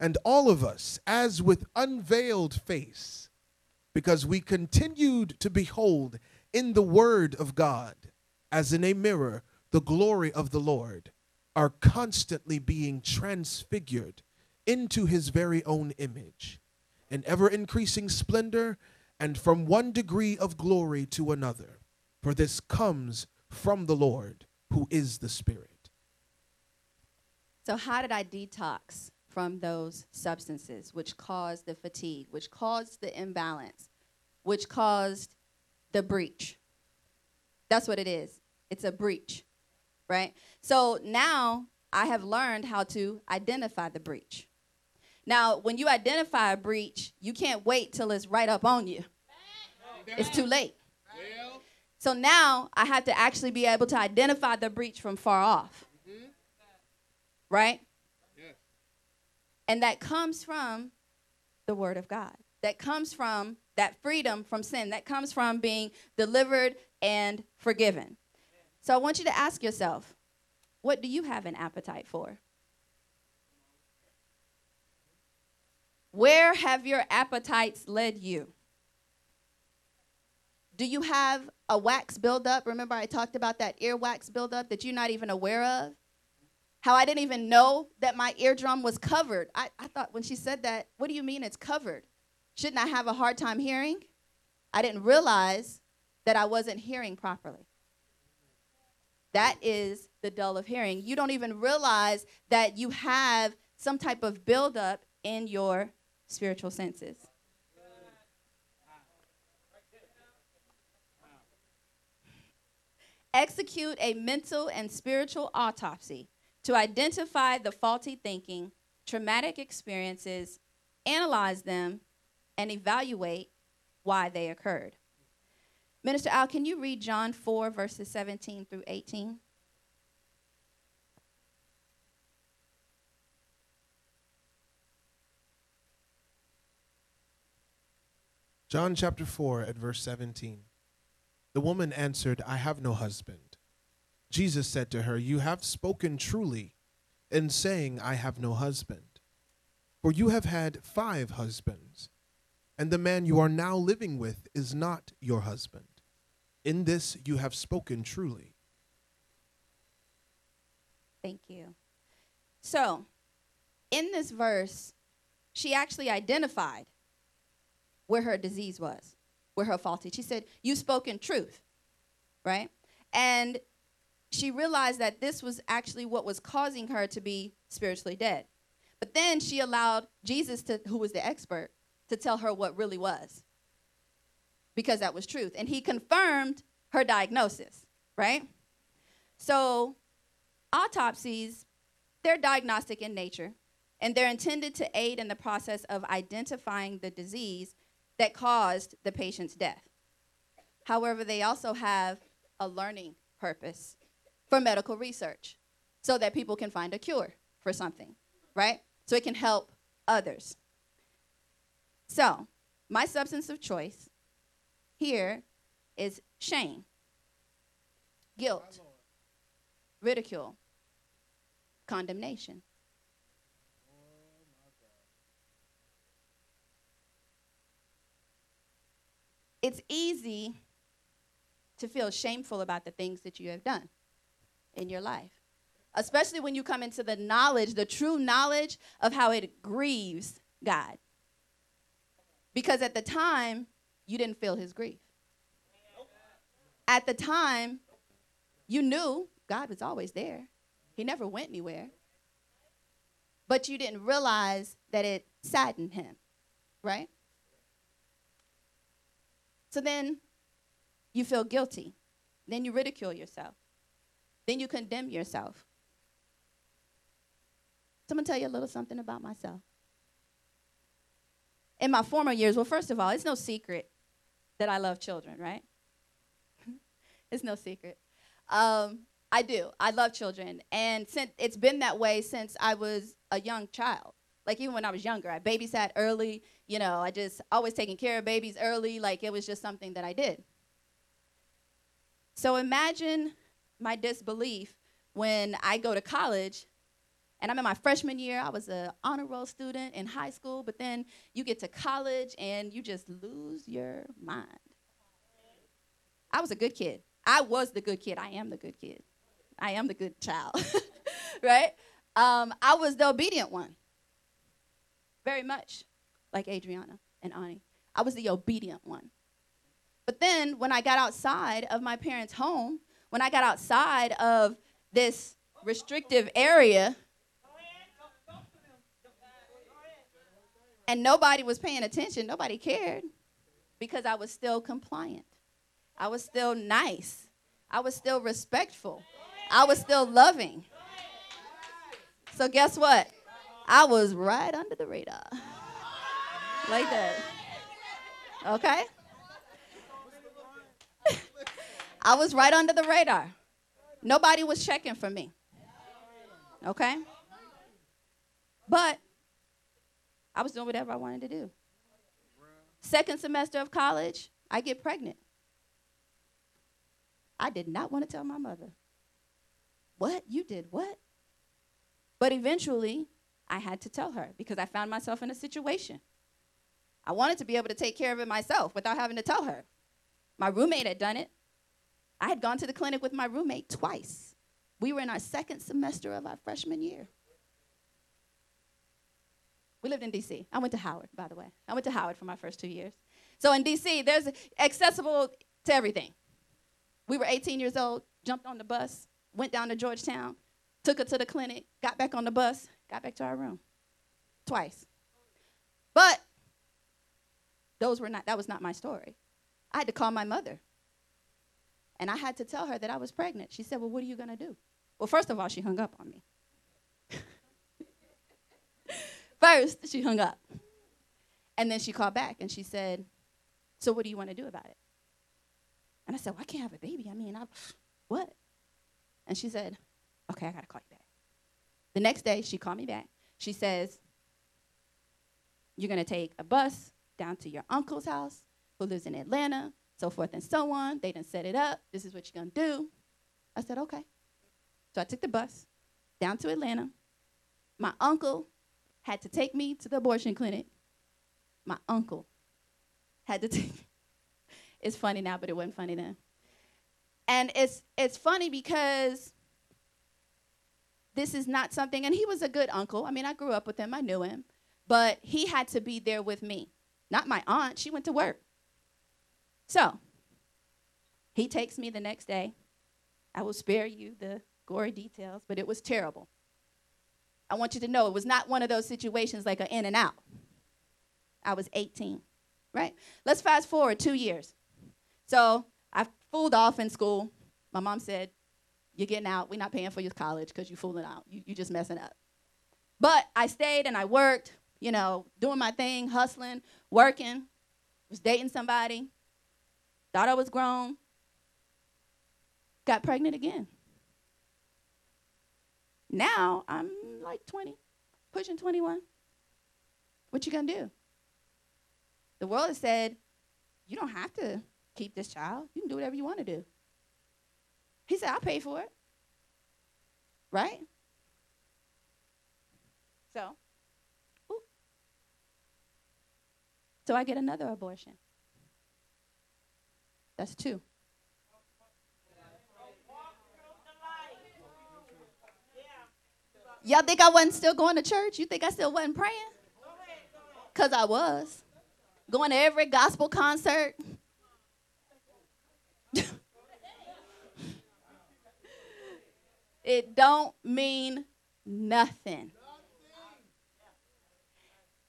Speaker 2: And all of us, as with unveiled face, because we continued to behold in the Word of God, as in a mirror, the glory of the Lord, are constantly being transfigured into his very own image, in ever increasing splendor, and from one degree of glory to another. For this comes from the Lord, who is the Spirit.
Speaker 1: So, how did I detox from those substances which caused the fatigue, which caused the imbalance, which caused the breach? That's what it is. It's a breach, right? So now I have learned how to identify the breach. Now, when you identify a breach, you can't wait till it's right up on you. It's too late. So now I have to actually be able to identify the breach from far off. Right? And that comes from the Word of God. That comes from that freedom from sin. That comes from being delivered and forgiven. So I want you to ask yourself what do you have an appetite for? Where have your appetites led you? Do you have a wax buildup? Remember, I talked about that earwax buildup that you're not even aware of? How I didn't even know that my eardrum was covered. I, I thought when she said that, what do you mean it's covered? Shouldn't I have a hard time hearing? I didn't realize that I wasn't hearing properly. That is the dull of hearing. You don't even realize that you have some type of buildup in your spiritual senses. Execute a mental and spiritual autopsy to identify the faulty thinking, traumatic experiences, analyze them, and evaluate why they occurred. Minister Al, can you read John 4, verses 17 through 18?
Speaker 2: John chapter 4 at verse 17. The woman answered, I have no husband. Jesus said to her, You have spoken truly in saying, I have no husband. For you have had five husbands, and the man you are now living with is not your husband. In this you have spoken truly.
Speaker 1: Thank you. So, in this verse, she actually identified where her disease was, where her faulty. She said, "You spoken truth," right? And she realized that this was actually what was causing her to be spiritually dead. But then she allowed Jesus to who was the expert to tell her what really was. Because that was truth. And he confirmed her diagnosis, right? So, autopsies, they're diagnostic in nature, and they're intended to aid in the process of identifying the disease that caused the patient's death. However, they also have a learning purpose for medical research so that people can find a cure for something, right? So it can help others. So, my substance of choice here is shame, guilt, ridicule, condemnation. It's easy to feel shameful about the things that you have done in your life, especially when you come into the knowledge, the true knowledge of how it grieves God. Because at the time, you didn't feel his grief. At the time, you knew God was always there, He never went anywhere. But you didn't realize that it saddened Him, right? So then you feel guilty. Then you ridicule yourself. Then you condemn yourself. So I'm going to tell you a little something about myself. In my former years, well, first of all, it's no secret that I love children, right? it's no secret. Um, I do. I love children, and since it's been that way since I was a young child. Like even when I was younger, I babysat early. You know, I just always taking care of babies early. Like it was just something that I did. So imagine my disbelief when I go to college and I'm in my freshman year. I was an honor roll student in high school, but then you get to college and you just lose your mind. I was a good kid. I was the good kid. I am the good kid. I am the good child, right? Um, I was the obedient one, very much like Adriana and Ani. I was the obedient one. But then when I got outside of my parents' home, when I got outside of this restrictive area, and nobody was paying attention, nobody cared because I was still compliant. I was still nice. I was still respectful. I was still loving. So, guess what? I was right under the radar. Like that. Okay? I was right under the radar. Nobody was checking for me. Okay? But I was doing whatever I wanted to do. Second semester of college, I get pregnant. I did not want to tell my mother. What? You did what? But eventually, I had to tell her because I found myself in a situation. I wanted to be able to take care of it myself without having to tell her. My roommate had done it. I had gone to the clinic with my roommate twice. We were in our second semester of our freshman year. We lived in DC. I went to Howard, by the way. I went to Howard for my first two years. So in DC, there's accessible to everything. We were 18 years old, jumped on the bus, went down to Georgetown, took her to the clinic, got back on the bus, got back to our room. Twice. But those were not that was not my story. I had to call my mother. And I had to tell her that I was pregnant. She said, Well, what are you going to do? Well, first of all, she hung up on me. first, she hung up. And then she called back and she said, So what do you want to do about it? And I said, Well, I can't have a baby. I mean, I, what? And she said, Okay, I got to call you back. The next day, she called me back. She says, You're going to take a bus down to your uncle's house who lives in Atlanta so forth and so on. They didn't set it up. This is what you're going to do. I said, okay. So I took the bus down to Atlanta. My uncle had to take me to the abortion clinic. My uncle had to take It's funny now, but it wasn't funny then. And it's it's funny because this is not something and he was a good uncle. I mean, I grew up with him. I knew him. But he had to be there with me. Not my aunt. She went to work. So he takes me the next day. I will spare you the gory details, but it was terrible. I want you to know it was not one of those situations like an in and out. I was 18, right? Let's fast forward two years. So I fooled off in school. My mom said, You're getting out. We're not paying for your college because you're fooling out. You, you're just messing up. But I stayed and I worked, you know, doing my thing, hustling, working, was dating somebody, Thought I was grown. Got pregnant again. Now I'm like 20, pushing 21. What you gonna do? The world has said, you don't have to keep this child. You can do whatever you want to do. He said, I'll pay for it. Right? So, ooh. so I get another abortion. That's two. Y'all think I wasn't still going to church? You think I still wasn't praying? Because I was. Going to every gospel concert. It don't mean nothing.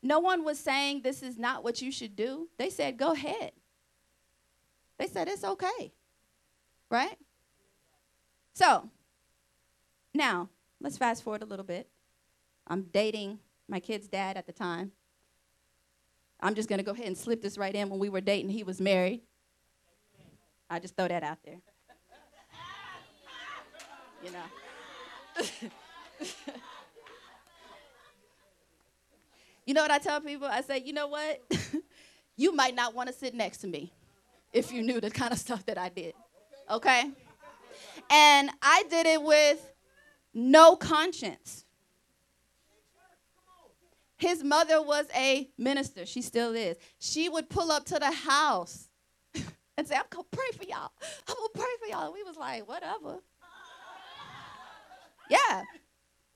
Speaker 1: No one was saying this is not what you should do. They said, go ahead. They said it's okay. Right? So, now, let's fast forward a little bit. I'm dating my kid's dad at the time. I'm just going to go ahead and slip this right in. When we were dating, he was married. I just throw that out there. you know. you know what I tell people? I say, you know what? you might not want to sit next to me if you knew the kind of stuff that I did. Okay? And I did it with no conscience. His mother was a minister. She still is. She would pull up to the house and say, I'm going to pray for y'all. I'm going to pray for y'all. And we was like, whatever. Yeah.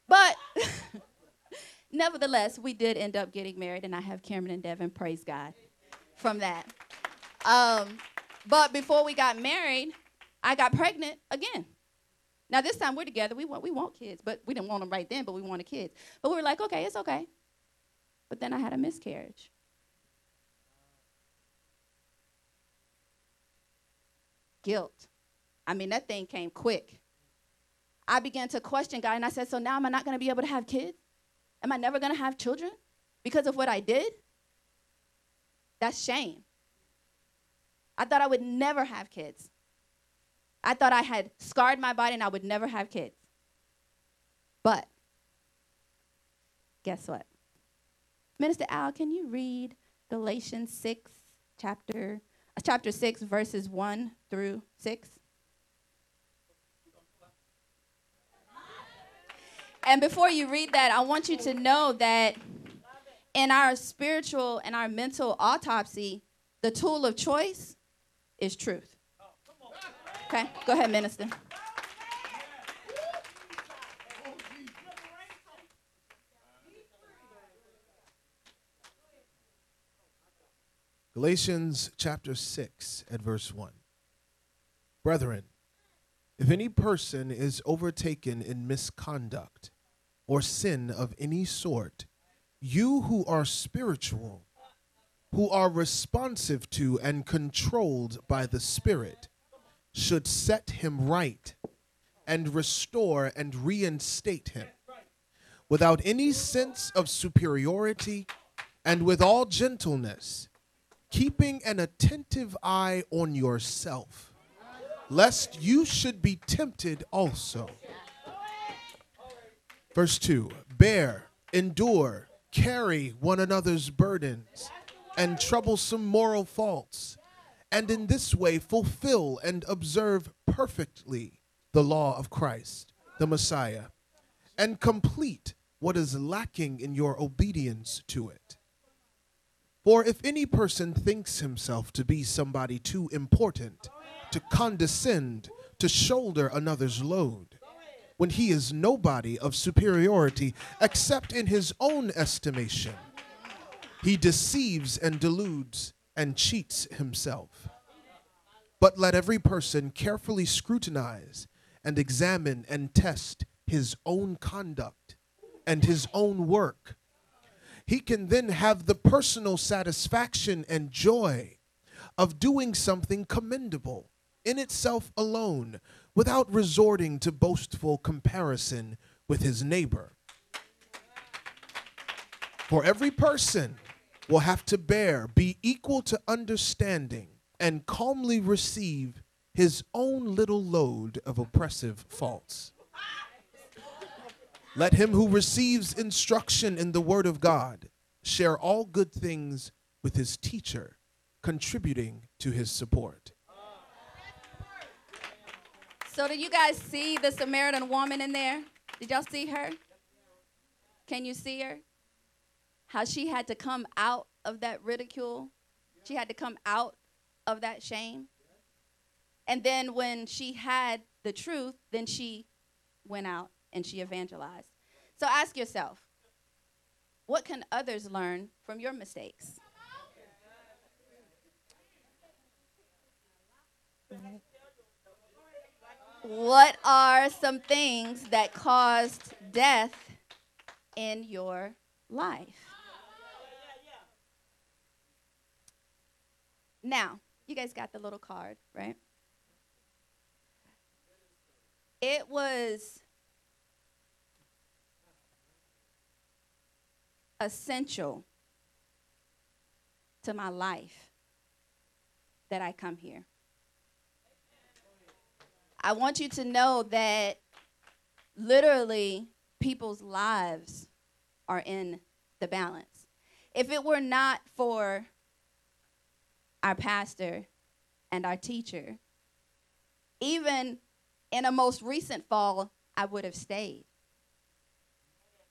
Speaker 1: But nevertheless, we did end up getting married, and I have Cameron and Devin, praise God, from that. Um, but before we got married, I got pregnant again. Now this time we're together. We want we want kids, but we didn't want them right then. But we wanted kids. But we were like, okay, it's okay. But then I had a miscarriage. Guilt. I mean, that thing came quick. I began to question God, and I said, so now am I not going to be able to have kids? Am I never going to have children because of what I did? That's shame. I thought I would never have kids. I thought I had scarred my body and I would never have kids. But guess what? Minister Al, can you read Galatians 6 chapter uh, chapter 6 verses 1 through 6? And before you read that, I want you to know that in our spiritual and our mental autopsy, the tool of choice is truth. Okay, go ahead, minister.
Speaker 2: Galatians chapter 6 at verse 1. Brethren, if any person is overtaken in misconduct or sin of any sort, you who are spiritual, who are responsive to and controlled by the Spirit, should set him right and restore and reinstate him without any sense of superiority and with all gentleness, keeping an attentive eye on yourself, lest you should be tempted also. Verse 2 Bear, endure, carry one another's burdens and troublesome moral faults and in this way fulfill and observe perfectly the law of Christ, the Messiah, and complete what is lacking in your obedience to it. For if any person thinks himself to be somebody too important to condescend to shoulder another's load, when he is nobody of superiority except in his own estimation, he deceives and deludes and cheats himself. But let every person carefully scrutinize and examine and test his own conduct and his own work. He can then have the personal satisfaction and joy of doing something commendable in itself alone without resorting to boastful comparison with his neighbor. For every person will have to bear, be equal to understanding, and calmly receive his own little load of oppressive faults. Let him who receives instruction in the word of God share all good things with his teacher, contributing to his support.
Speaker 1: So, did you guys see the Samaritan woman in there? Did y'all see her? Can you see her? How she had to come out of that ridicule, she had to come out of that shame. And then when she had the truth, then she went out and she evangelized. So ask yourself, what can others learn from your mistakes? What are some things that caused death in your life? Now, you guys got the little card, right? It was essential to my life that I come here. I want you to know that literally people's lives are in the balance. If it were not for our pastor and our teacher, even in a most recent fall, I would have stayed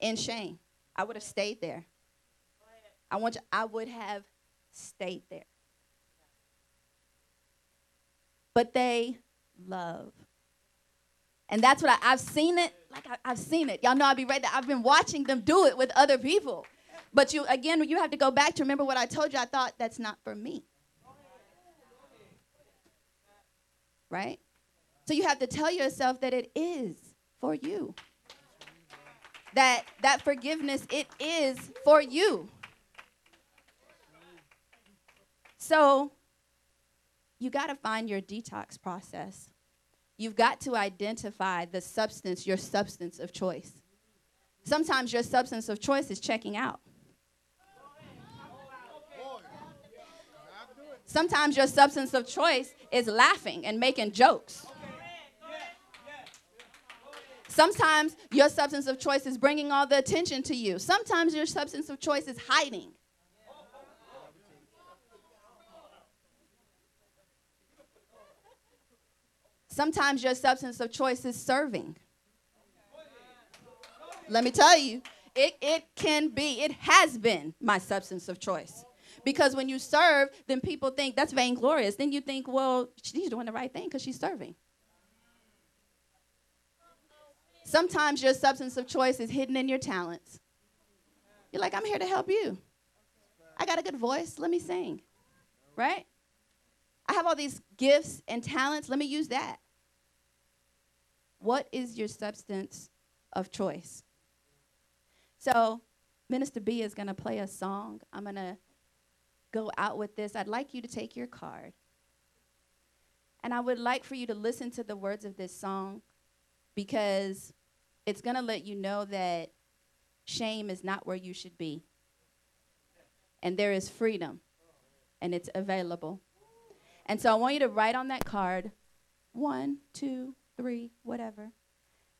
Speaker 1: in shame. I would have stayed there. I want you, I would have stayed there. But they love. And that's what I, have seen it. Like I, have seen it. Y'all know I'll be right there. I've been watching them do it with other people. But you again, you have to go back to remember what I told you. I thought that's not for me. Right? So you have to tell yourself that it is for you. That that forgiveness it is for you. So you got to find your detox process. You've got to identify the substance, your substance of choice. Sometimes your substance of choice is checking out. Sometimes your substance of choice is laughing and making jokes. Sometimes your substance of choice is bringing all the attention to you. Sometimes your substance of choice is hiding. Sometimes your substance of choice is serving. Let me tell you, it, it can be, it has been my substance of choice. Because when you serve, then people think that's vainglorious. Then you think, well, she's doing the right thing because she's serving. Sometimes your substance of choice is hidden in your talents. You're like, I'm here to help you. I got a good voice. Let me sing. Right? I have all these gifts and talents. Let me use that. What is your substance of choice? So, Minister B is going to play a song. I'm going to go out with this. I'd like you to take your card. And I would like for you to listen to the words of this song because it's going to let you know that shame is not where you should be. And there is freedom, and it's available. And so I want you to write on that card one, two, three, whatever.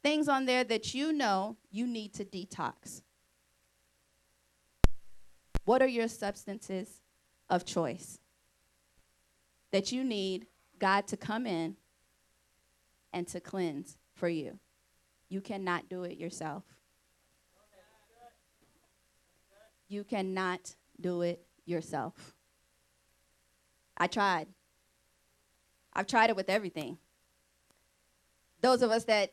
Speaker 1: Things on there that you know you need to detox. What are your substances of choice that you need God to come in and to cleanse for you? You cannot do it yourself. You cannot do it yourself. I tried. I've tried it with everything those of us that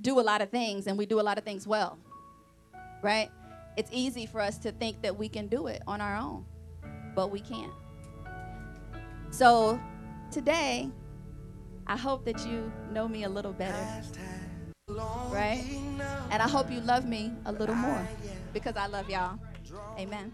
Speaker 1: do a lot of things and we do a lot of things well, right? It's easy for us to think that we can do it on our own, but we can't. So today, I hope that you know me a little better, right? And I hope you love me a little more because I love y'all. Amen.